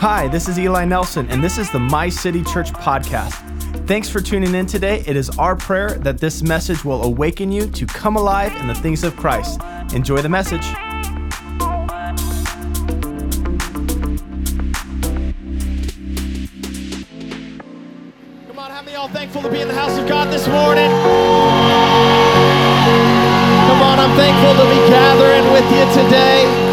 Hi, this is Eli Nelson, and this is the My City Church podcast. Thanks for tuning in today. It is our prayer that this message will awaken you to come alive in the things of Christ. Enjoy the message. Come on, how many y'all thankful to be in the house of God this morning? Come on, I'm thankful to be gathering with you today.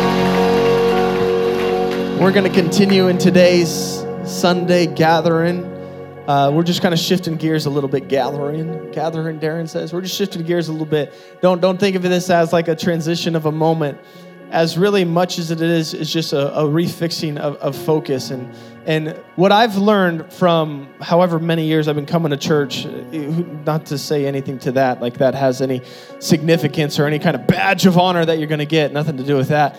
We're going to continue in today's Sunday gathering. Uh, we're just kind of shifting gears a little bit. Gathering, gathering. Darren says we're just shifting gears a little bit. Don't don't think of this as like a transition of a moment, as really much as it is is just a, a refixing of, of focus and and what I've learned from however many years I've been coming to church. Not to say anything to that like that has any significance or any kind of badge of honor that you're going to get. Nothing to do with that.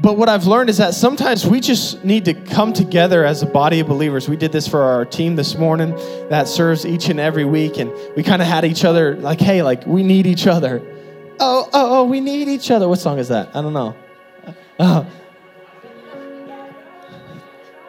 But what I've learned is that sometimes we just need to come together as a body of believers. We did this for our team this morning that serves each and every week, and we kind of had each other like, hey, like we need each other. Oh, oh, oh, we need each other. What song is that? I don't know.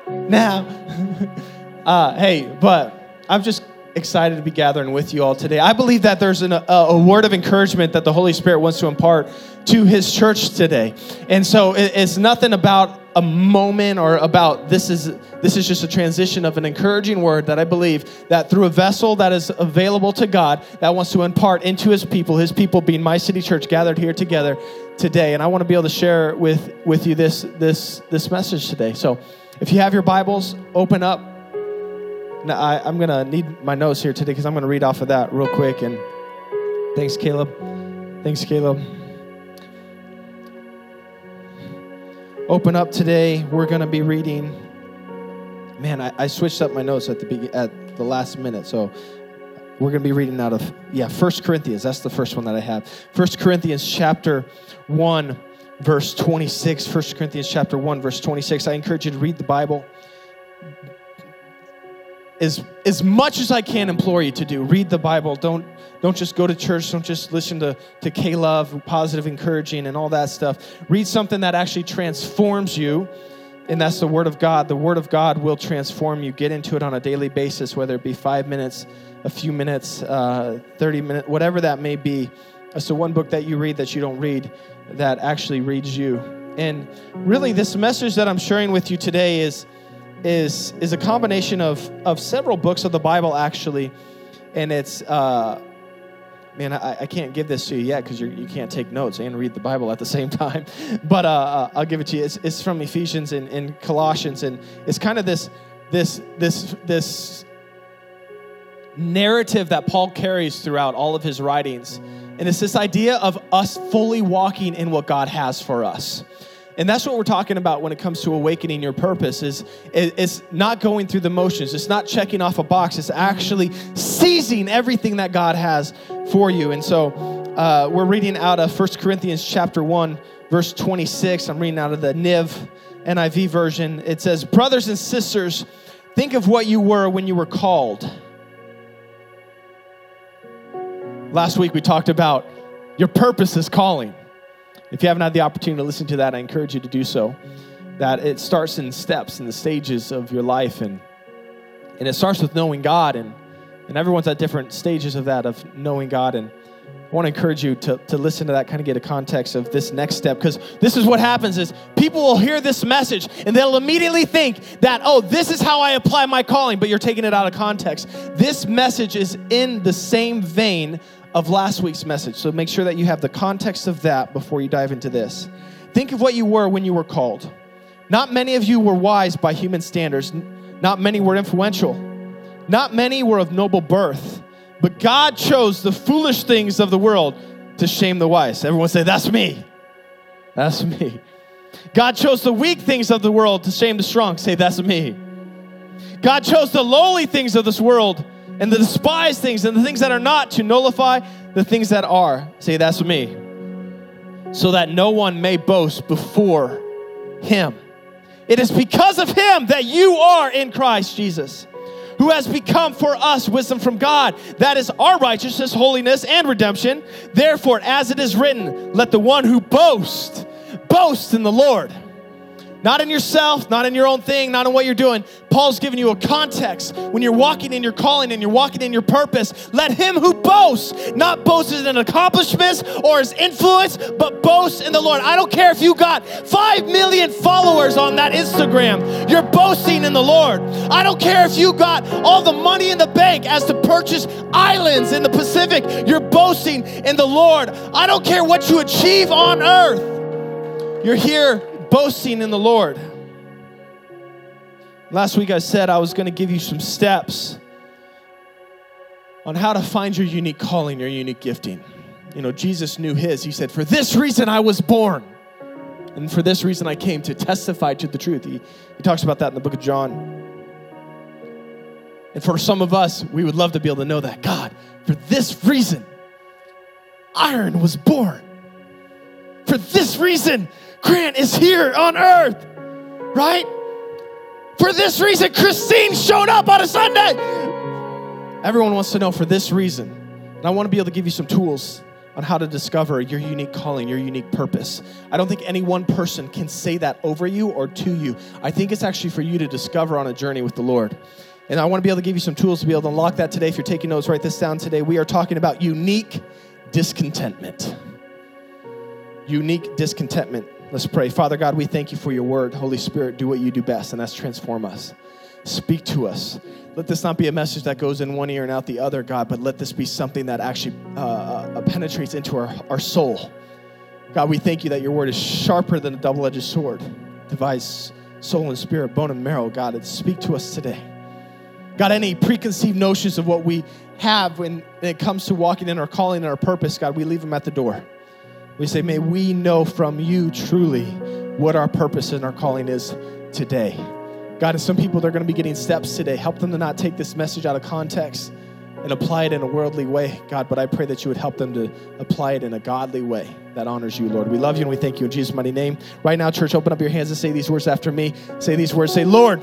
Now, uh, hey, but I'm just excited to be gathering with you all today. I believe that there's an, a, a, word of encouragement that the Holy Spirit wants to impart to His church today, and so it, it's nothing about a moment or about this is this is just a transition of an encouraging word that I believe that through a vessel that is available to God that wants to impart into His people, His people being my city church gathered here together today, and I want to be able to share with with you this this this message today. So, if you have your Bibles, open up now, I, am going to need my notes here today because I'm going to read off of that real quick. And thanks, Caleb. Thanks, Caleb. Open up today. We're going to be reading. Man, I, I switched up my notes at the be- at the last minute, so we're going to be reading out of yeah First Corinthians. That's the first one that I have. First Corinthians chapter one, verse 26. First Corinthians chapter one, verse 26. I encourage you to read the Bible as, as much as I can implore you to do. Read the Bible. Don't, don't just go to church. Don't just listen to, to K-Love, positive encouraging, and all that stuff. Read something that actually transforms you, and that's the Word of God. The Word of God will transform you. Get into it on a daily basis, whether it be five minutes, a few minutes, uh, 30 minutes, whatever that may be. So, one book that you read that you don't read that actually reads you. And really, this message that I'm sharing with you today is is is a combination of of several books of the Bible actually, and it's uh, man I, I can't give this to you yet because you can't take notes and read the Bible at the same time, but uh, uh, I'll give it to you. It's, it's from Ephesians and, and Colossians, and it's kind of this this this this narrative that Paul carries throughout all of his writings. And it's this idea of us fully walking in what God has for us. And that's what we're talking about when it comes to awakening your purpose is it's not going through the motions. It's not checking off a box. It's actually seizing everything that God has for you. And so uh, we're reading out of 1 Corinthians chapter 1, verse 26. I'm reading out of the NIV, NIV version. It says, Brothers and sisters, think of what you were when you were called. Last week we talked about your purpose is calling. If you haven't had the opportunity to listen to that, I encourage you to do so. That it starts in steps in the stages of your life, and and it starts with knowing God, and and everyone's at different stages of that of knowing God, and I want to encourage you to, to listen to that, kind of get a context of this next step, because this is what happens is people will hear this message and they'll immediately think that, oh, this is how I apply my calling, but you're taking it out of context. This message is in the same vein of last week's message. So make sure that you have the context of that before you dive into this. Think of what you were when you were called. Not many of you were wise by human standards, not many were influential, not many were of noble birth, but God chose the foolish things of the world to shame the wise. Everyone say, That's me. That's me. God chose the weak things of the world to shame the strong. Say, That's me. God chose the lowly things of this world and the despised things and the things that are not to nullify the things that are. Say, that's me. So that no one may boast before him. It is because of him that you are in Christ Jesus, who has become for us wisdom from God. That is our righteousness, holiness, and redemption. Therefore, as it is written, let the one who boasts boast in the Lord. Not in yourself, not in your own thing, not in what you're doing. Paul's giving you a context. When you're walking in your calling and you're walking in your purpose, let him who boasts not boast in accomplishments or his influence, but boast in the Lord. I don't care if you got 5 million followers on that Instagram, you're boasting in the Lord. I don't care if you got all the money in the bank as to purchase islands in the Pacific, you're boasting in the Lord. I don't care what you achieve on earth, you're here boasting in the Lord. Last week I said I was going to give you some steps on how to find your unique calling, your unique gifting. You know, Jesus knew his. He said, For this reason I was born. And for this reason I came to testify to the truth. He, he talks about that in the book of John. And for some of us, we would love to be able to know that God, for this reason, Aaron was born. For this reason, Grant is here on earth, right? For this reason, Christine showed up on a Sunday. Everyone wants to know for this reason. And I want to be able to give you some tools on how to discover your unique calling, your unique purpose. I don't think any one person can say that over you or to you. I think it's actually for you to discover on a journey with the Lord. And I want to be able to give you some tools to be able to unlock that today. If you're taking notes, write this down today. We are talking about unique discontentment. Unique discontentment. Let's pray. Father God, we thank you for your word. Holy Spirit, do what you do best, and that's transform us. Speak to us. Let this not be a message that goes in one ear and out the other, God, but let this be something that actually uh, uh, penetrates into our, our soul. God, we thank you that your word is sharper than a double edged sword, divides soul and spirit, bone and marrow. God, speak to us today. God, any preconceived notions of what we have when it comes to walking in our calling and our purpose, God, we leave them at the door. We say, may we know from you truly what our purpose and our calling is today. God, and some people, they're going to be getting steps today. Help them to not take this message out of context and apply it in a worldly way, God. But I pray that you would help them to apply it in a godly way that honors you, Lord. We love you and we thank you in Jesus' mighty name. Right now, church, open up your hands and say these words after me. Say these words. Say, Lord,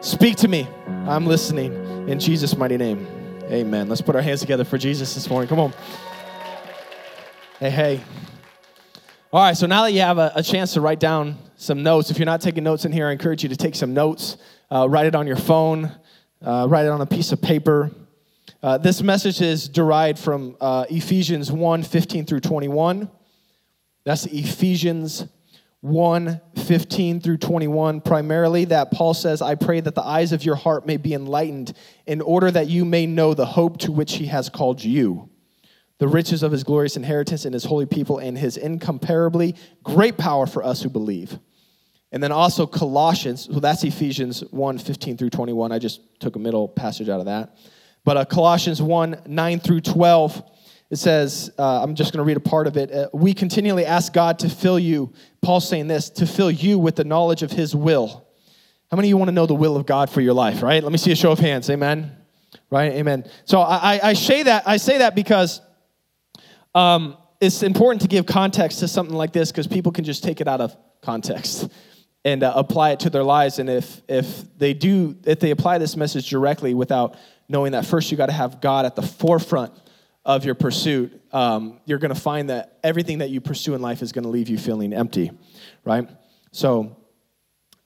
speak to me. I'm listening in Jesus' mighty name. Amen. Let's put our hands together for Jesus this morning. Come on. Hey, hey. All right, so now that you have a, a, chance to write down some notes, if you're not taking notes in here, I encourage you to take some notes. Uh, write it on your phone, uh, write it on a piece of paper. Uh, this message is derived from uh, Ephesians 1 15 through 21. That's Ephesians 1 15 through 21. Primarily, that Paul says, I pray that the eyes of your heart may be enlightened in order that you may know the hope to which he has called you the riches of his glorious inheritance in his holy people, and his incomparably great power for us who believe. And then also Colossians, so that's Ephesians 1 15 through 21. I just took a middle passage out of that. But uh, Colossians 1 9 through 12, it says, uh, I'm just going to read a part of it. Uh, we continually ask God to fill you, Paul's saying this, to fill you with the knowledge of his will. How many of you want to know the will of God for your life, right? Let me see a show of hands. Amen. Right? Amen. So I, I say that, I say that because um, it's important to give context to something like this because people can just take it out of context and uh, apply it to their lives. And if if they do, if they apply this message directly without knowing that first you got to have God at the forefront of your pursuit, um, you're going to find that everything that you pursue in life is going to leave you feeling empty, right? So,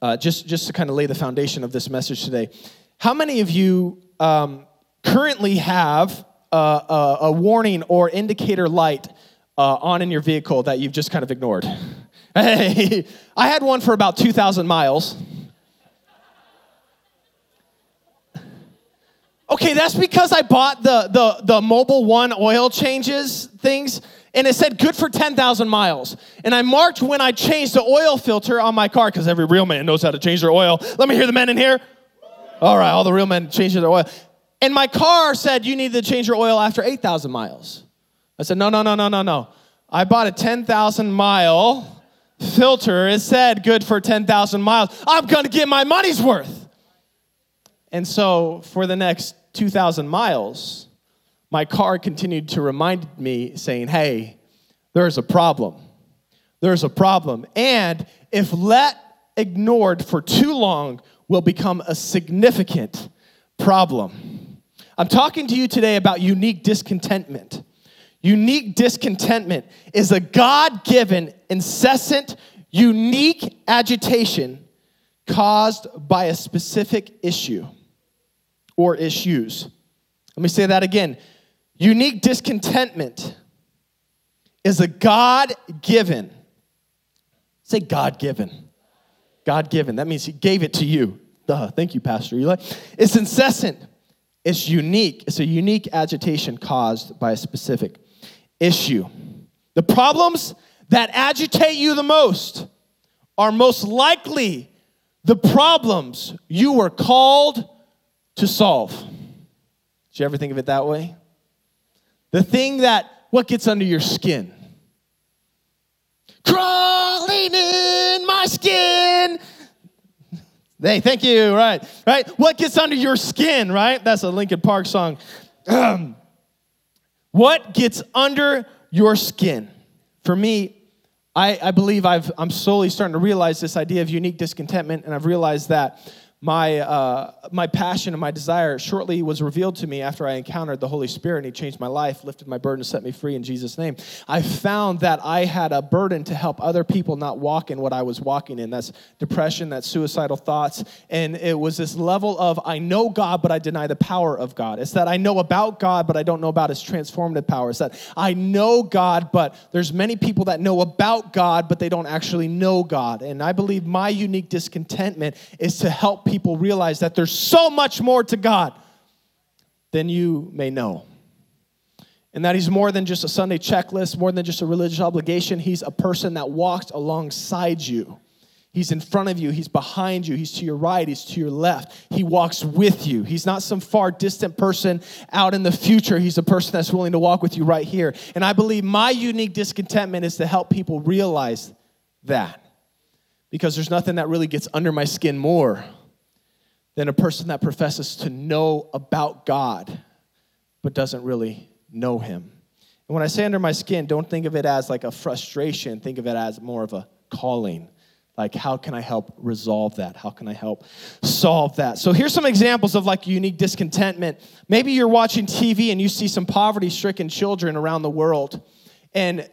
uh, just just to kind of lay the foundation of this message today, how many of you um, currently have a, warning or indicator light uh, on in your vehicle that you've just kind of ignored. Hey, I had one for about 2,000 miles. Okay, that's because I bought the, the, the Mobil One oil changes things, and it said good for 10,000 miles. And I marked when I changed the oil filter on my car, because every real man knows how to change their oil. Let me hear the men in here. All right, all the real men changing their oil. And my car said you need to change your oil after 8,000 miles. I said, no, no, no, no, no, no. I bought a 10,000 mile filter. It said good for 10,000 miles. I'm going to get my money's worth. And so for the next 2,000 miles, my car continued to remind me, saying, hey, there's a problem. There's a problem. And if let ignored for too long, will become a significant problem. I'm talking to you today about unique discontentment. Unique discontentment is a God given, incessant, unique agitation caused by a specific issue or issues. Let me say that again. Unique discontentment is a God given, say God given. God given. That means He gave it to you. Duh. Thank you, Pastor Eli. It's incessant, it's unique. It's a unique agitation caused by a specific issue. The problems that agitate you the most are most likely the problems you were called to solve. Did you ever think of it that way? The thing that, what gets under your skin? Crawling in my skin. Hey, thank you, right? Right? What gets under your skin, right? That's a Linkin Park song. Um, what gets under your skin? For me, I, I believe I've, I'm slowly starting to realize this idea of unique discontentment, and I've realized that my, uh, my passion and my desire shortly was revealed to me after I encountered the Holy Spirit and He changed my life, lifted my burden, set me free in Jesus' name. I found that I had a burden to help other people not walk in what I was walking in. That's depression, that's suicidal thoughts. And it was this level of I know God, but I deny the power of God. It's that I know about God, but I don't know about His transformative power. It's that I know God, but there's many people that know about God, but they don't actually know God. And I believe my unique discontentment is to help people realize that there's so much more to God than you may know. And that He's more than just a Sunday checklist, more than just a religious obligation. He's a person that walks alongside you. He's in front of you, He's behind you, He's to your right, He's to your left. He walks with you. He's not some far distant person out in the future. He's a person that's willing to walk with you right here. And I believe my unique discontentment is to help people realize that. Because there's nothing that really gets under my skin more than a person that professes to know about God but doesn't really know Him. And when I say under my skin, don't think of it as like a frustration, think of it as more of a calling. Like, how can I help resolve that? How can I help solve that? So, here's some examples of like unique discontentment. Maybe you're watching TV and you see some poverty stricken children around the world. And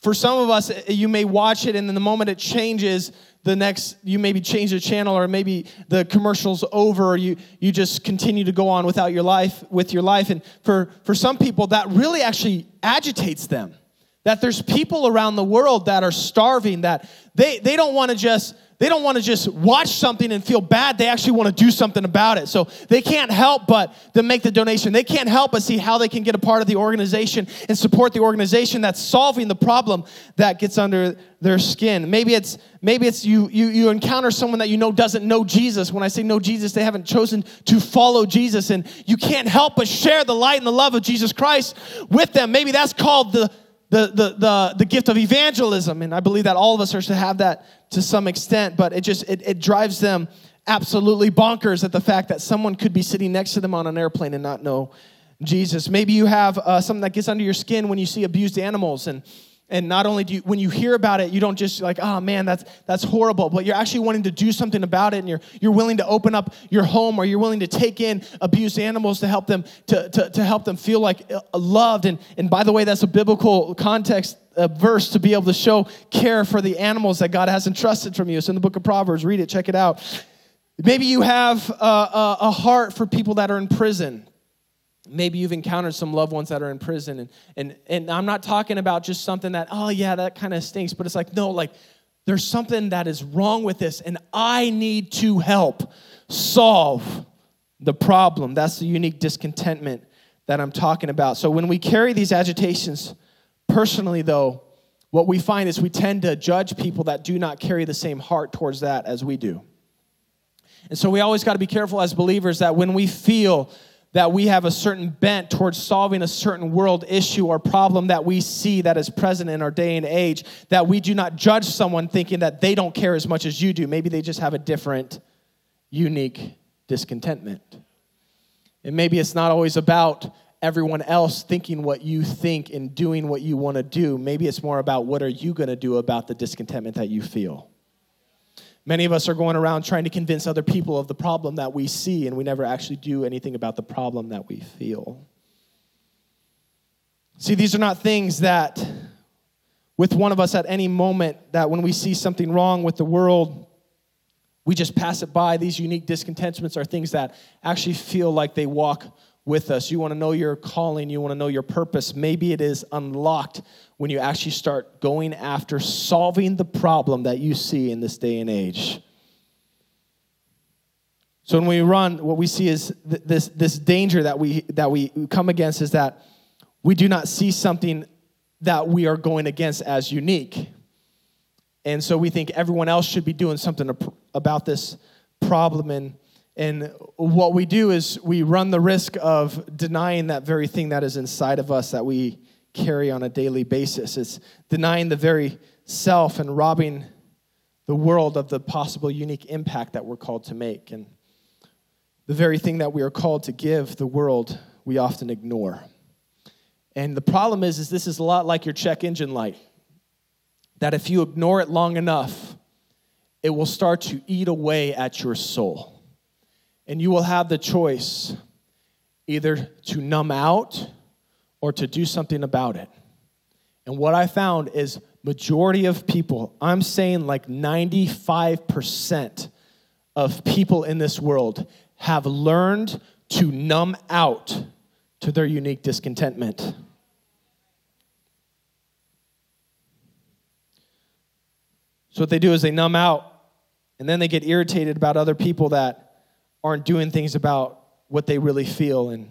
for some of us, you may watch it, and then the moment it changes, the next you maybe change the channel or maybe the commercial's over or you you just continue to go on without your life with your life. And for for some people that really actually agitates them. That there's people around the world that are starving that they they don't want to just they don't want to just watch something and feel bad. They actually want to do something about it. So they can't help but to make the donation. They can't help but see how they can get a part of the organization and support the organization that's solving the problem that gets under their skin. Maybe it's maybe it's you you you encounter someone that you know doesn't know Jesus. When I say know Jesus, they haven't chosen to follow Jesus and you can't help but share the light and the love of Jesus Christ with them. Maybe that's called the the, the, the, the gift of evangelism. And I believe that all of us are to have that to some extent, but it just, it, it drives them absolutely bonkers at the fact that someone could be sitting next to them on an airplane and not know Jesus. Maybe you have uh, something that gets under your skin when you see abused animals and and not only do you when you hear about it you don't just like oh man that's that's horrible but you're actually wanting to do something about it and you're you're willing to open up your home or you're willing to take in abused animals to help them to, to, to help them feel like uh, loved. And and by the way that's a biblical context a verse to be able to show care for the animals that god has entrusted from you. It's in the book of proverbs. Read it. Check it out. Maybe you have a, a, a heart for people that are in prison maybe you've encountered some loved ones that are in prison and, and, and i'm not talking about just something that oh yeah that kind of stinks but it's like no like there's something that is wrong with this and i need to help solve the problem. That's the unique discontentment that i'm talking about. So when we carry these agitations personally though what we find is we tend to judge people that do not carry the same heart towards that as we do. And so we always got to be careful as believers that when we feel that we have a certain bent towards solving a certain world issue or problem that we see that is present in our day and age, that we do not judge someone thinking that they don't care as much as you do. Maybe they just have a different, unique discontentment. And maybe it's not always about everyone else thinking what you think and doing what you want to do. Maybe it's more about what are you going to do about the discontentment that you feel. Many of us are going around trying to convince other people of the problem that we see, and we never actually do anything about the problem that we feel. See, these are not things that, with one of us at any moment, that when we see something wrong with the world, we just pass it by. These unique discontentments are things that actually feel like they walk with us. You want to know your calling, you want to know your purpose. Maybe it is unlocked when you actually start going after solving the problem that you see in this day and age. So when we run, what we see is th- this, this danger that we, that we come against is that we do not see something that we are going against as unique. And so we think everyone else should be doing something about this problem. And, and what we do is we run the risk of denying that very thing that is inside of us that we carry on a daily basis. It's denying the very self and robbing the world of the possible unique impact that we're called to make. And the very thing that we are called to give the world, we often ignore. And the problem is, is this is a lot like your check engine light that if you ignore it long enough, it will start to eat away at your soul. And you will have the choice either to numb out or to do something about it. And what I found is majority of people, I'm saying like 95% of people in this world have learned to numb out to their unique discontentment. So, what they do is they numb out and then they get irritated about other people that aren't doing things about what they really feel. And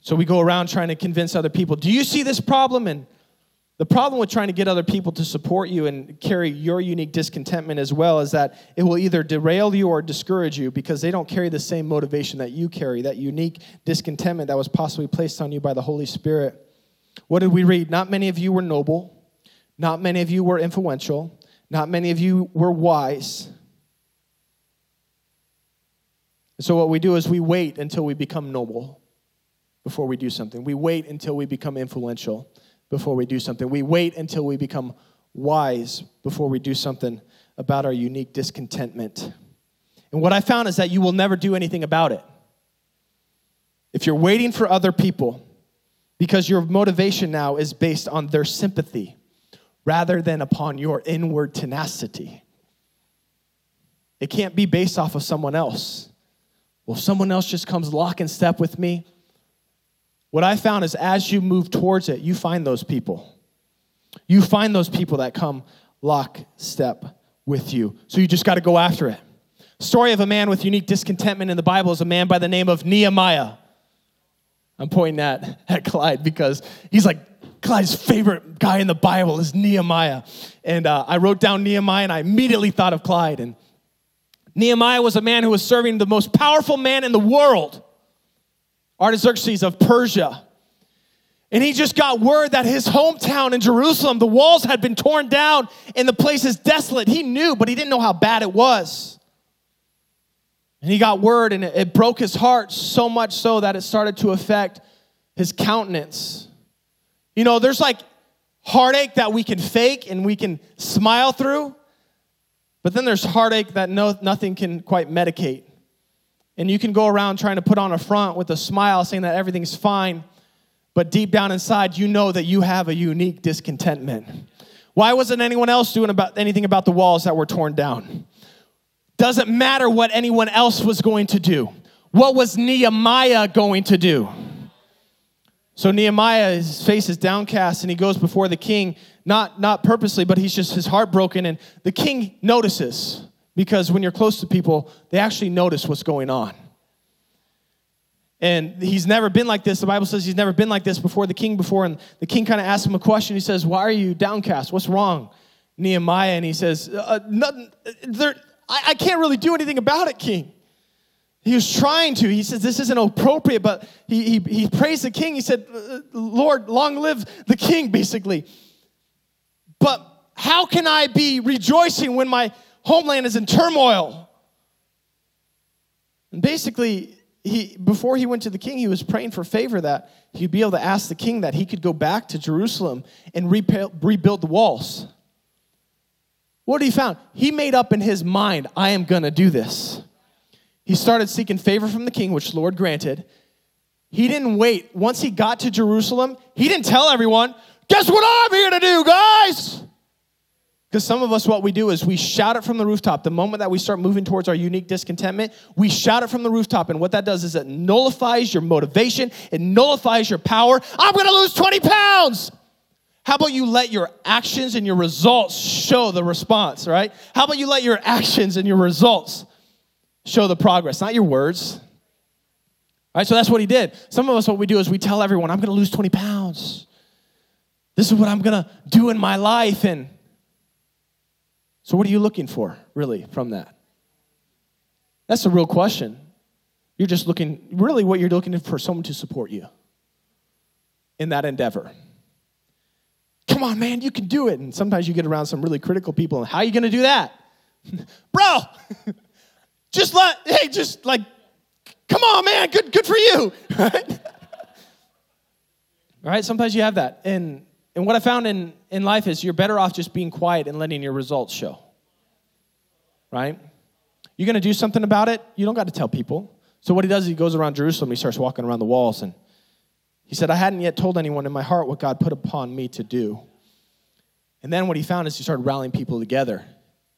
so we go around trying to convince other people, do you see this problem? And the problem with trying to get other people to support you and carry your unique discontentment as well is that it will either derail you or discourage you because they don't carry the same motivation that you carry, that unique discontentment that was possibly placed on you by the Holy Spirit. What did we read? Not many of you were noble. Not many of you were influential. Not many of you were wise. So, what we do is we wait until we become noble before we do something. We wait until we become influential before we do something. We wait until we become wise before we do something about our unique discontentment. And what I found is that you will never do anything about it. If you're waiting for other people, because your motivation now is based on their sympathy, rather than upon your inward tenacity. It can't be based off of someone else. Well, someone else just comes lock and step with me, what I found is as you move towards it, you find those people. You find those people that come lock step with you. So you just got to go after it. Story of a man with unique discontentment in the Bible is a man by the name of Nehemiah. I'm pointing at, at Clyde because he's like, Clyde's favorite guy in the Bible is Nehemiah. And uh, I wrote down Nehemiah and I immediately thought of Clyde. And Nehemiah was a man who was serving the most powerful man in the world, Artaxerxes of Persia. And he just got word that his hometown in Jerusalem, the walls had been torn down and the place is desolate. He knew, but he didn't know how bad it was. And he got word and it, broke his heart so much so that it started to affect his countenance. You know, there's like heartache that we can fake and we can smile through, but then there's heartache that no, nothing can quite medicate. And you can go around trying to put on a front with a smile saying that everything's fine, but deep down inside, you know that you have a unique discontentment. Why wasn't anyone else doing about anything about the walls that were torn down? Doesn't matter what anyone else was going to do. What was Nehemiah going to do? So Nehemiah, his face is downcast and he goes before the king, not, not purposely, but he's just his heart broken. And the king notices because when you're close to people, they actually notice what's going on. And he's never been like this. The Bible says he's never been like this before the king before. And the king kind of asks him a question. He says, Why are you downcast? What's wrong? Nehemiah, and he says, uh, uh nothing, there, I, I can't really do anything about it, king. He was trying to. He says, This isn't appropriate, but he, he, he praised the king. He said, uh, uh, Lord, long live the king, basically. But how can I be rejoicing when my homeland is in turmoil? And basically, he, before he went to the king, he was praying for favor that he'd be able to ask the king that he could go back to Jerusalem and rebuild the walls. What did he found? He made up in his mind, I am going to do this. He started seeking favor from the king, which the Lord granted. He didn't wait. Once he got to Jerusalem, he didn't tell everyone, guess what I'm here to do, guys? Because some of us, what we do is we shout it from the rooftop. The moment that we start moving towards our unique discontentment, we shout it from the rooftop. And what that does is it nullifies your motivation, it nullifies your power. I'm gonna lose 20 pounds. How about you let your actions and your results show the response, right? How about you let your actions and your results show the progress, not your words? All right, so that's what he did. Some of us, what we do is we tell everyone, I'm gonna lose 20 pounds. This is what I'm gonna do in my life. And so, what are you looking for, really, from that? That's a real question. You're just looking, really, what you're looking for someone to support you in that endeavor. Come on, man, you can do it. And sometimes you get around some really critical people, and how are you gonna do that? Bro, just let, hey, just like, come on, man, good, good for you. Right? Right, sometimes you have that. And and what I found in, in life is you're better off just being quiet and letting your results show. Right? You're going to do something about it, you don't got to tell people. So what he does is he goes around Jerusalem, he starts walking around the walls, and he said, I hadn't yet told anyone in my heart what God put upon me to do. And then what he found is he started rallying people together,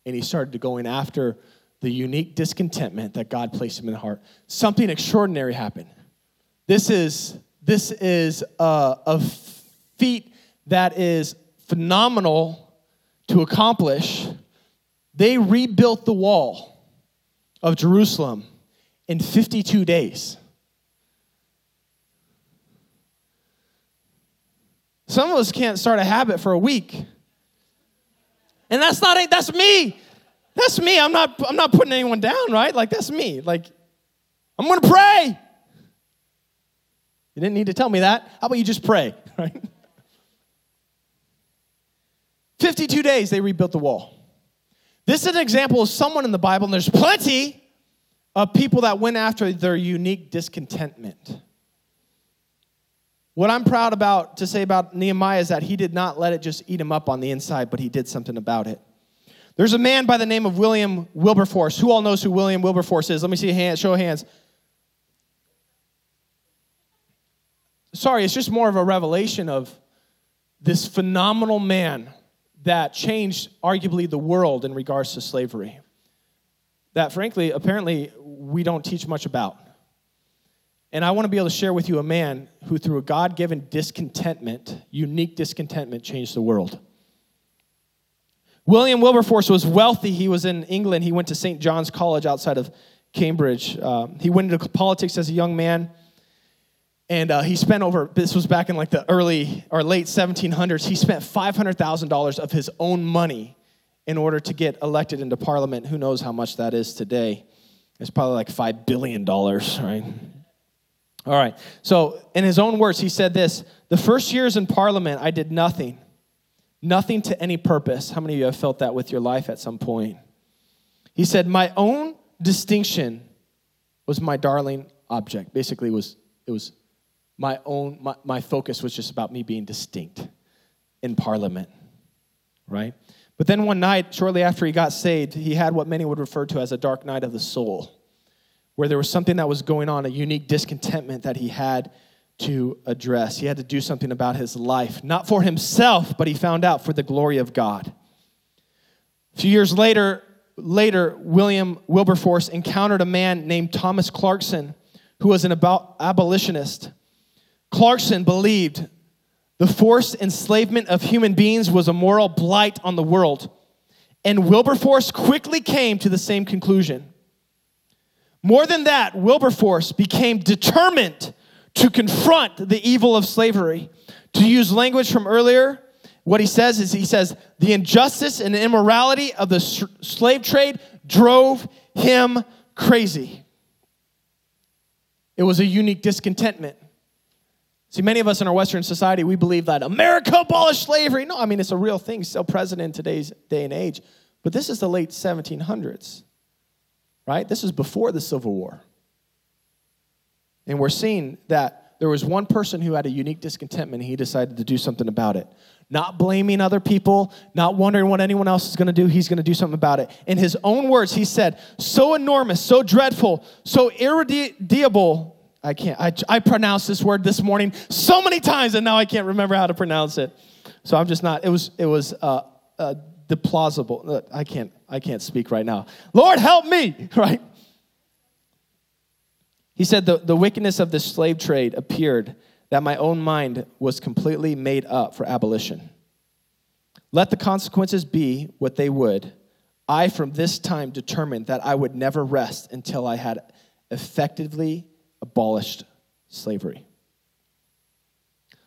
and he started going after the unique discontentment that God placed him in the heart. Something extraordinary happened. This is this is a, a feat that is phenomenal to accomplish, they rebuilt the wall of Jerusalem in 52 days. Some of us can't start a habit for a week. And that's not that's me. That's me. I'm not I'm not putting anyone down, right? Like that's me. Like I'm going to pray. You didn't need to tell me that. How about you just pray, right? 52 days they rebuilt the wall. This is an example of someone in the Bible, and there's plenty of people that went after their unique discontentment. What I'm proud about to say about Nehemiah is that he did not let it just eat him up on the inside, but he did something about it. There's a man by the name of William Wilberforce. Who all knows who William Wilberforce is? Let me see a hand, show of hands. Sorry, it's just more of a revelation of this phenomenal man that changed arguably the world in regards to slavery. That frankly, apparently, we don't teach much about. And I want to be able to share with you a man who, through a God given discontentment, unique discontentment, changed the world. William Wilberforce was wealthy. He was in England. He went to St. John's College outside of Cambridge. Uh, he went into politics as a young man. And uh, he spent over, this was back in like the early or late 1700s, he spent $500,000 of his own money in order to get elected into parliament. Who knows how much that is today? It's probably like $5 billion, right? All right. So, in his own words, he said this The first years in parliament, I did nothing, nothing to any purpose. How many of you have felt that with your life at some point? He said, My own distinction was my darling object. Basically, was it was my own my, my focus was just about me being distinct in parliament right? But then one night shortly after he got saved he had what many would refer to as a dark night of the soul where there was something that was going on a unique discontentment that he had to address. He had to do something about his life not for himself but he found out for the glory of god. A few years later later william wilberforce encountered a man named thomas clarkson who was an abolitionist Clarkson believed the forced enslavement of human beings was a moral blight on the world, and Wilberforce quickly came to the same conclusion. More than that, Wilberforce became determined to confront the evil of slavery. To use language from earlier, what he says is he says, the injustice and immorality of the slave trade drove him crazy. It was a unique discontentment. See, many of us in our Western society, we believe that America abolished slavery. No, I mean, it's a real thing, still present in today's day and age. But this is the late 1700s, right? This is before the Civil War. And we're seeing that there was one person who had a unique discontentment, he decided to do something about it. Not blaming other people, not wondering what anyone else is going to do, he's going to do something about it. In his own words, he said, So enormous, so dreadful, so irremediable I can't. I, I pronounced this word this morning so many times, and now I can't remember how to pronounce it. So I'm just not. It was it was uh, uh, the plausible. I can't, I can't speak right now. Lord, help me, right? He said, the, the wickedness of the slave trade appeared that my own mind was completely made up for abolition. Let the consequences be what they would. I, from this time, determined that I would never rest until I had effectively abolished slavery.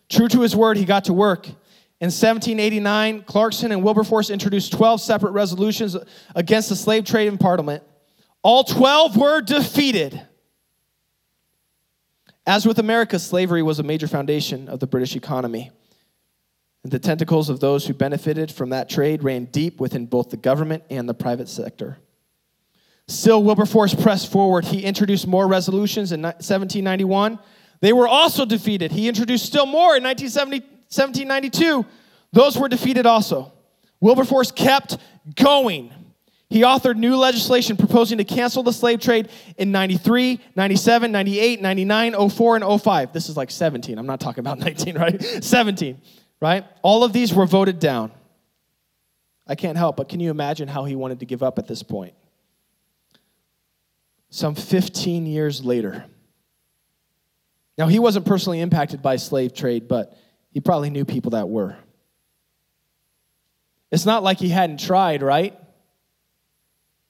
True to his word, he got to work. In 1789, Clarkson and Wilberforce introduced 12 separate resolutions against the slave trade in Parliament. All 12 were defeated. As with America, slavery was a major foundation of the British economy. And the tentacles of those who benefited from that trade ran deep within both the government and the private sector. Still, Wilberforce pressed forward. He introduced more resolutions in 1791. They were also defeated. He introduced still more in 1792. Those were defeated also. Wilberforce kept going. He authored new legislation proposing to cancel the slave trade in 93, 97, 98, 99, 04, and 05. This is like 17. I'm not talking about 19, right? 17, right? All of these were voted down. I can't help, but can you imagine how he wanted to give up at this point? Some 15 years later. Now, he wasn't personally impacted by slave trade, but he probably knew people that were. It's not like he hadn't tried, right?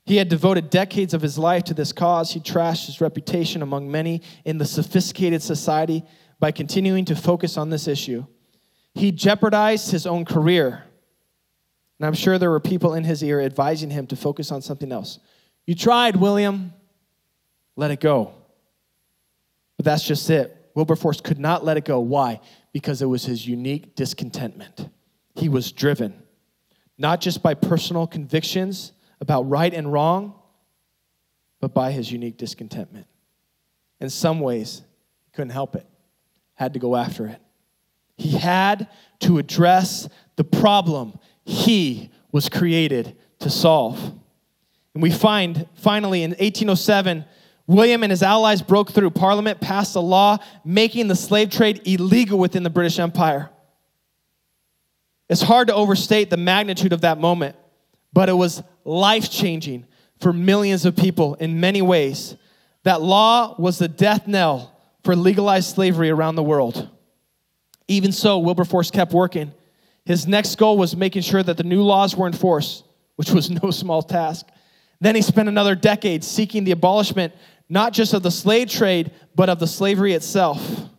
He had devoted decades of his life to this cause. He trashed his reputation among many in the sophisticated society by continuing to focus on this issue. He jeopardized his own career. And I'm sure there were people in his ear advising him to focus on something else. You tried, William. Let it go. But that's just it. Wilberforce could not let it go. Why? Because it was his unique discontentment. He was driven, not just by personal convictions about right and wrong, but by his unique discontentment. In some ways, he couldn't help it, had to go after it. He had to address the problem he was created to solve. And we find finally in 1807, William and his allies broke through. Parliament passed a law making the slave trade illegal within the British Empire. It's hard to overstate the magnitude of that moment but it was life changing for millions of people in many ways. That law was the death knell for legalized slavery around the world. Even so, Wilberforce kept working. His next goal was making sure that the new laws were enforced, which was no small task. Then he spent another decade seeking the abolishment not just of the slave trade, but of the slavery itself.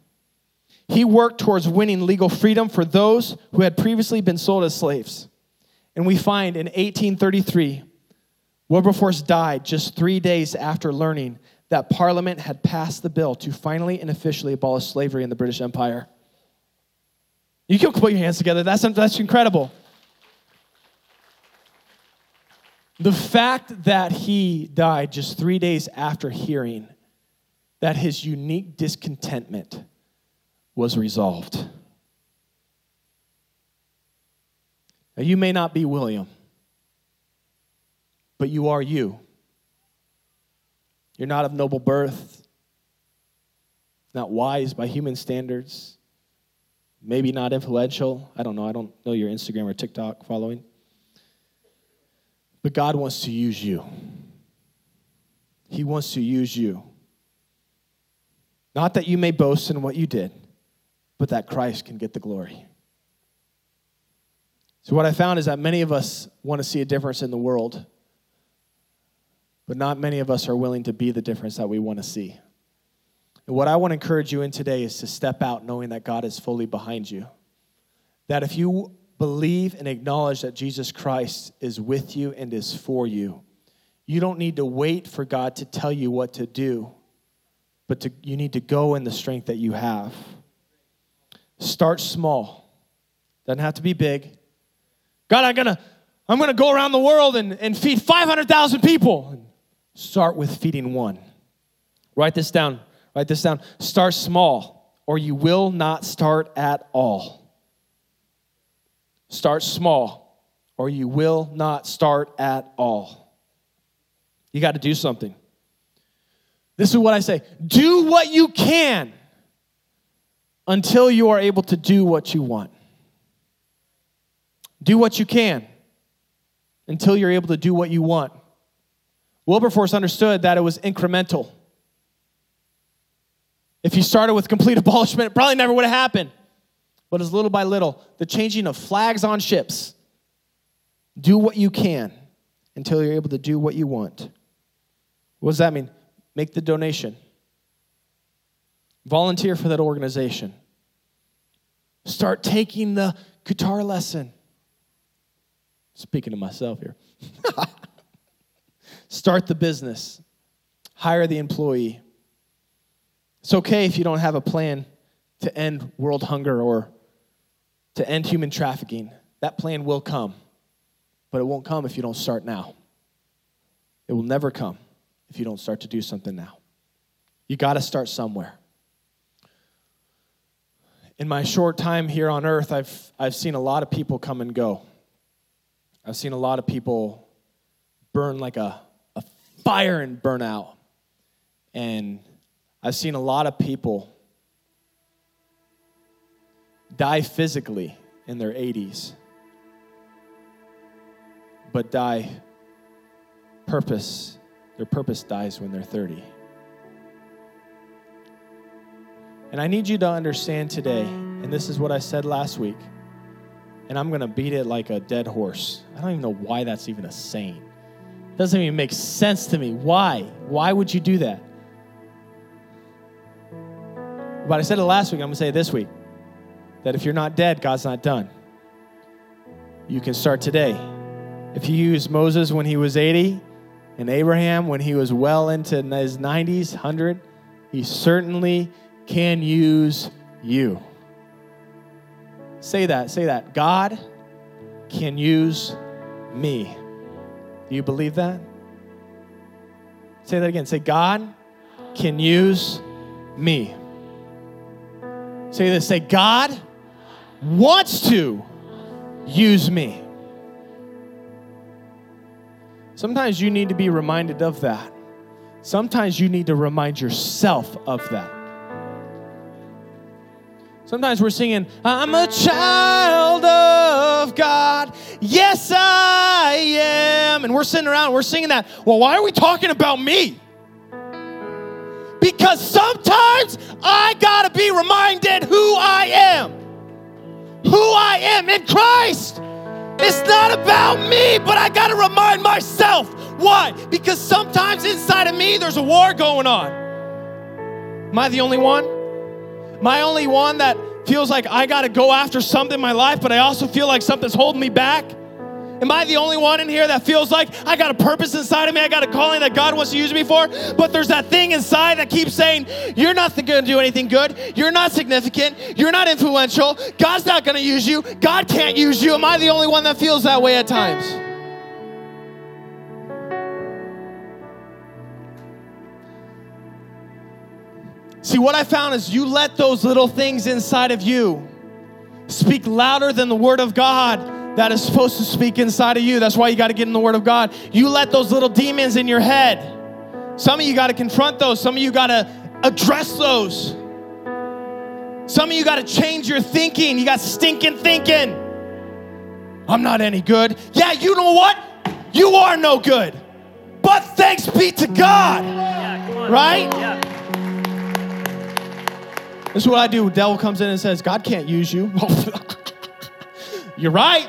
He worked towards winning legal freedom for those who had previously been sold as slaves. And we find in 1833, Wilberforce died just three days after learning that Parliament had passed the bill to finally and officially abolish slavery in the British Empire. You can put your hands together. That's, that's incredible. The fact that he died just three days after hearing that his unique discontentment was resolved. Now, you may not be William, but you are you. You're not of noble birth, not wise by human standards, maybe not influential. I don't know. I don't know your Instagram or TikTok following. But God wants to use you. He wants to use you. Not that you may boast in what you did, but that Christ can get the glory. So, what I found is that many of us want to see a difference in the world, but not many of us are willing to be the difference that we want to see. And what I want to encourage you in today is to step out knowing that God is fully behind you. That if you believe and acknowledge that Jesus Christ is with you and is for you, you don't need to wait for God to tell you what to do, but to, you need to go in the strength that you have. Start small. Doesn't have to be big. God, I'm gonna, I'm gonna go around the world and, and feed 500,000 people. Start with feeding one. Write this down. Write this down. Start small, or you will not start at all. Start small, or you will not start at all. You got to do something. This is what I say do what you can until you are able to do what you want. Do what you can. until you're able to do what you want. Wilberforce understood that it was incremental. If he started with complete abolishment, it probably never would have happened. But it's little by little, the changing of flags on ships. Do what you can until you're able to do what you want. What does that mean? Make the donation. Volunteer for that organization. Start taking the guitar lesson. Speaking to myself here. Start the business. Hire the employee. It's okay if you don't have a plan to end world hunger or to end human trafficking. That plan will come, but it won't come if you don't start now. It will never come if you don't start to do something now. You got to start somewhere in my short time here on earth, I've, I've seen a lot of people come and go. I've seen a lot of people burn like a, a fire and burn out. And I've seen a lot of people die physically in their 80s, but die purpose. Their purpose dies when they're 30. And I need you to understand today, and this is what I said last week, and I'm going to beat it like a dead horse. I don't even know why that's even a saying. It doesn't even make sense to me. Why? Why would you do that? But I said it last week, I'm going to say it this week that if you're not dead, God's not done. You can start today. If you use Moses when he was 80 and Abraham when he was well into his 90s, 100, he certainly can use you. Say that, say that. God can use me. Do you believe that? Say that again. Say, God can use me. Say this. Say, God wants to use me. Sometimes you need to be reminded of that. Sometimes you need to remind yourself of that. Sometimes we're singing, I'm a child of God. Yes, I am. And we're sitting around, we're singing that. Well, why are we talking about me? Because sometimes I got to be reminded who I am. Who I am in Christ. It's not about me, but I got to remind myself. Why? Because sometimes inside of me, there's a war going on. Am I the only one? Am I only one that feels like I got to go after something in my life, but I also feel like something's holding me back? Am I the only one in here that feels like I got a purpose inside of me? I got a calling that God wants to use me for? But there's that thing inside that keeps saying, You're not going to do anything good. You're not significant. You're not influential. God's not going to use you. God can't use you. Am I the only one that feels that way at times? See, what I found is you let those little things inside of you speak louder than the Word of God that is supposed to speak inside of you. That's why you got to get in the Word of God. You let those little demons in your head. Some of you got to confront those, some of you got to address those. Some of you got to change your thinking. You got stinking thinking. I'm not any good. Yeah, you know what? You are no good. But thanks be to God. Yeah, right? Yeah. This is what I do. The devil comes in and says, God can't use you. You're right.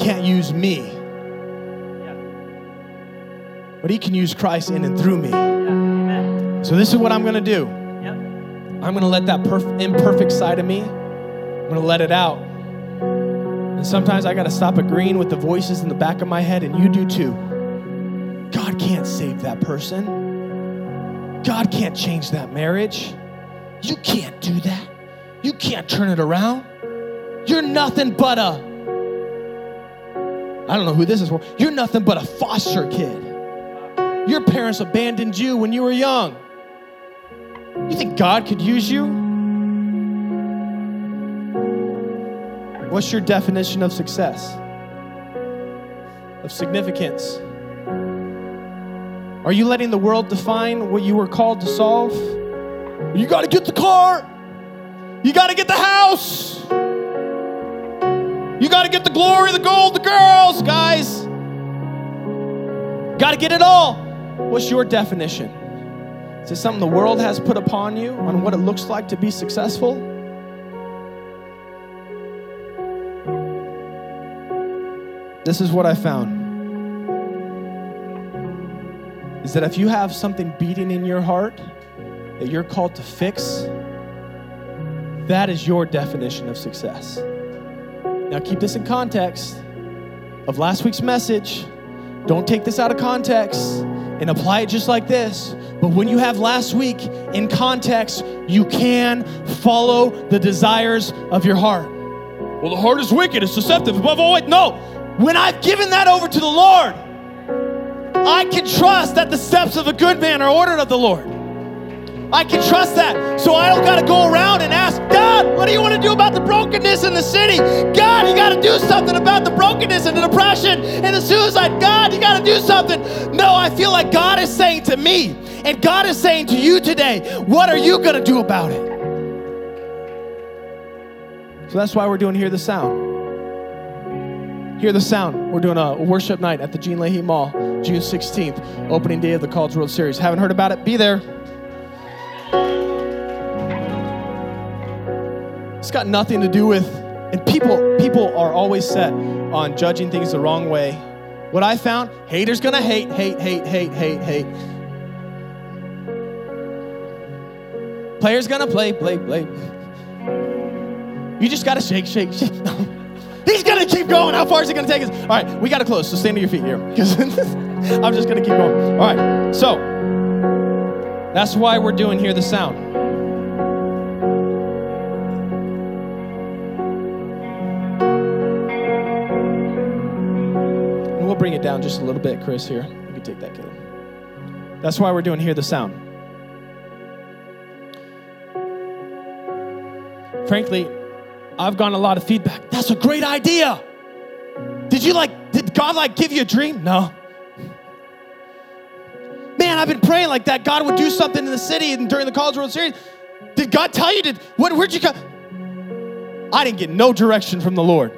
Can't use me. But he can use Christ in and through me. So this is what I'm going to do. I'm going to let that perf- imperfect side of me, I'm going to let it out. And sometimes I got to stop agreeing with the voices in the back of my head, and you do too. God can't save that person. God can't change that marriage. You can't do that. You can't turn it around. You're nothing but a, I don't know who this is for. You're nothing but a foster kid. Your parents abandoned you when you were young. You think God could use you? What's your definition of success? Of significance? Are you letting the world define what you were called to solve? You got to get the car. You got to get the house. You got to get the glory, the gold, the girls, guys. Got to get it all. What's your definition? Is it something the world has put upon you on what it looks like to be successful? This is what I found is that if you have something beating in your heart that you're called to fix, that is your definition of success. Now, keep this in context of last week's message. Don't take this out of context and apply it just like this. But when you have last week in context, you can follow the desires of your heart. Well, the heart is wicked, it's deceptive, above all. No, when I've given that over to the Lord, I can trust that the steps of a good man are ordered of the Lord. I can trust that. So I don't got to go around and ask, God, what do you want to do about the brokenness in the city? God, you got to do something about the brokenness and the depression and the suicide. God, you got to do something. No, I feel like God is saying to me, and God is saying to you today, what are you going to do about it? So that's why we're doing Hear the Sound. Hear the Sound. We're doing a worship night at the Gene Leahy Mall, June 16th, opening day of the College World Series. Haven't heard about it? Be there. It's got nothing to do with, and people people are always set on judging things the wrong way. What I found, haters gonna hate, hate, hate, hate, hate, hate. Players gonna play, play, play. You just gotta shake, shake, shake. He's gonna keep going. How far is he gonna take us? All right, we gotta close. So stand to your feet here, because I'm just gonna keep going. All right, so that's why we're doing Hear the Sound. And we'll bring it down just a little bit, Chris, here. You can take that, kid. That's why we're doing Hear the Sound. Frankly, I've gotten a lot of feedback. That's a great idea. Did you like, did God like give you a dream? No. I've been praying like that. God would do something in the city and during the College World Series. Did God tell you? Did what, where'd you go? I didn't get no direction from the Lord.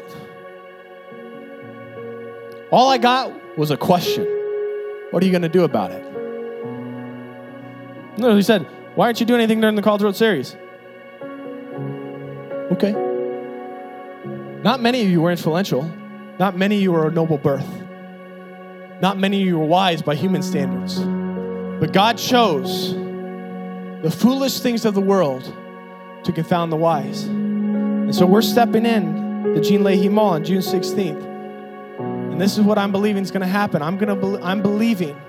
All I got was a question. What are you going to do about it? No, he said, Why aren't you doing anything during the College World Series? Okay. Not many of you were influential. Not many of you were a noble birth. Not many of you were wise by human standards. But God chose the foolish things of the world to confound the wise. And so we're stepping in the Gene Leahy Mall on June 16th. And this is what I'm believing is going to happen. I'm to be- I'm believing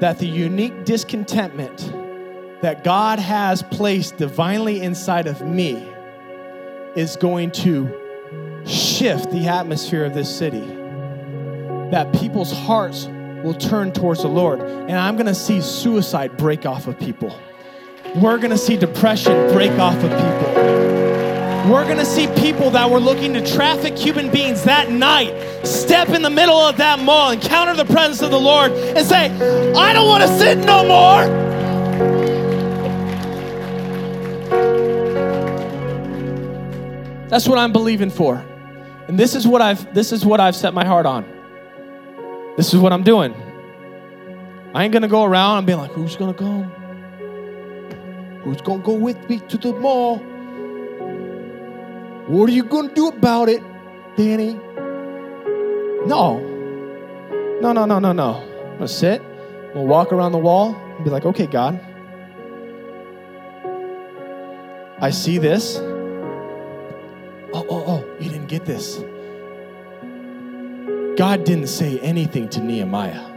that the unique discontentment that God has placed divinely inside of me is going to shift the atmosphere of this city. That people's hearts will turn towards the Lord. And I'm going to see suicide break off of people. We're going to see depression break off of people. We're going to see people that were looking to traffic human beings that night step in the middle of that mall, encounter the presence of the Lord, and say, I don't want to sit no more. That's what I'm believing for. And this is what I've this is what I've set my heart on. This is what I'm doing. I ain't gonna go around and be like, who's gonna go? Who's gonna go with me to the mall? What are you gonna do about it, Danny? No. No, no, no, no, no. I'm gonna sit, I'm gonna walk around the wall and be like, okay, God. I see this. Oh, oh, oh, you didn't get this. God didn't say anything to Nehemiah.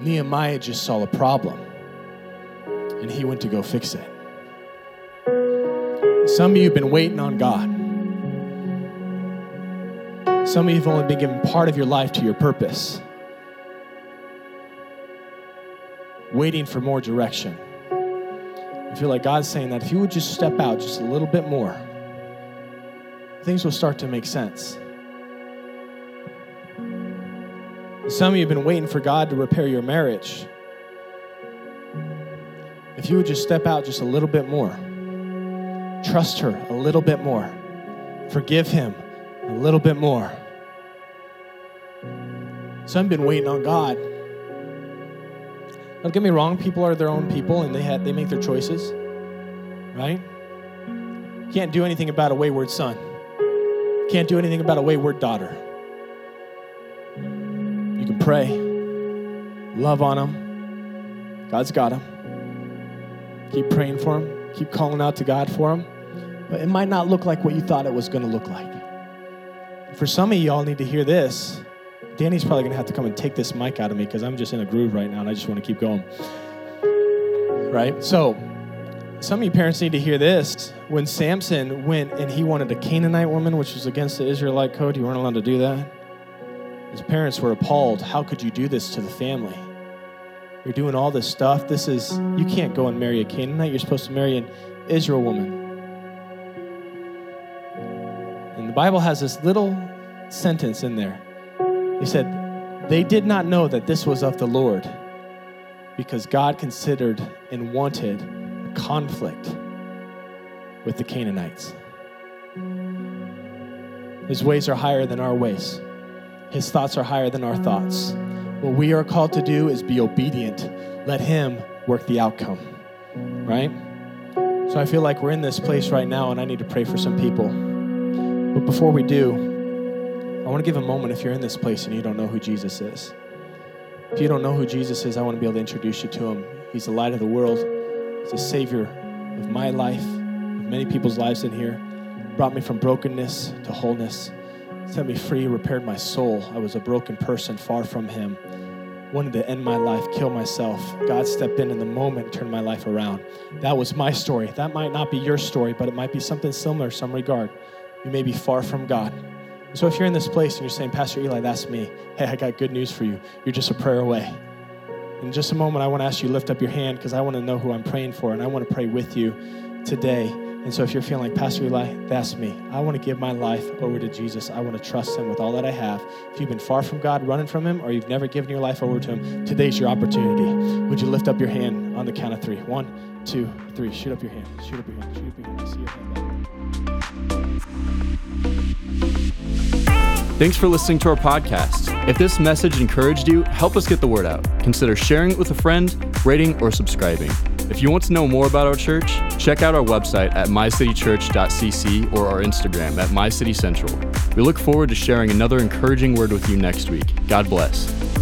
Nehemiah just saw a problem and he went to go fix it. Some of you have been waiting on God. Some of you have only been given part of your life to your purpose, waiting for more direction. I feel like God's saying that if you would just step out just a little bit more, things will start to make sense. Some of you have been waiting for God to repair your marriage. If you would just step out just a little bit more, trust her a little bit more, Forgive him a little bit more. Some have been waiting on God. Don't get me wrong, people are their own people and they, have, they make their choices, right? Can't do anything about a wayward son. Can't do anything about a wayward daughter. You can pray, love on them. God's got them. Keep praying for them, keep calling out to God for them. But it might not look like what you thought it was going to look like. For some of y'all need to hear this. Danny's probably going to have to come and take this mic out of me because I'm just in a groove right now and I just want to keep going. Right? So, some of you parents need to hear this. When Samson went and he wanted a Canaanite woman, which was against the Israelite code, you weren't allowed to do that. His parents were appalled. How could you do this to the family? You're doing all this stuff. This is, you can't go and marry a Canaanite. You're supposed to marry an Israel woman. And the Bible has this little sentence in there. He said, They did not know that this was of the Lord because God considered and wanted a conflict with the Canaanites. His ways are higher than our ways, His thoughts are higher than our thoughts. What we are called to do is be obedient. Let Him work the outcome, right? So I feel like we're in this place right now, and I need to pray for some people. But before we do, I want to give a moment if you're in this place and you don't know who Jesus is. If you don't know who Jesus is, I want to be able to introduce you to him. He's the light of the world, He's the Savior of my life, of many people's lives in here. Brought me from brokenness to wholeness, set me free, repaired my soul. I was a broken person, far from Him. Wanted to end my life, kill myself. God stepped in in the moment, turned my life around. That was my story. That might not be your story, but it might be something similar, some regard. You may be far from God. So if you're in this place and you're saying, Pastor Eli, that's me. Hey, I got good news for you. You're just a prayer away. In just a moment, I want to ask you lift up your hand because I want to know who I'm praying for and I want to pray with you today. And so if you're feeling like, Pastor Eli, that's me. I want to give my life over to Jesus. I want to trust him with all that I have. If you've been far from God, running from him, or you've never given your life over to him, today's your opportunity. Would you lift up your hand on the count of three? One, two, three. Shoot up your hand. Shoot up your hand. Shoot up your hand. I see your hand. Thanks for listening to our podcast. If this message encouraged you, help us get the word out. Consider sharing it with a friend, rating, or subscribing. If you want to know more about our church, check out our website at mycitychurch.cc or our Instagram at mycitycentral. We look forward to sharing another encouraging word with you next week. God bless.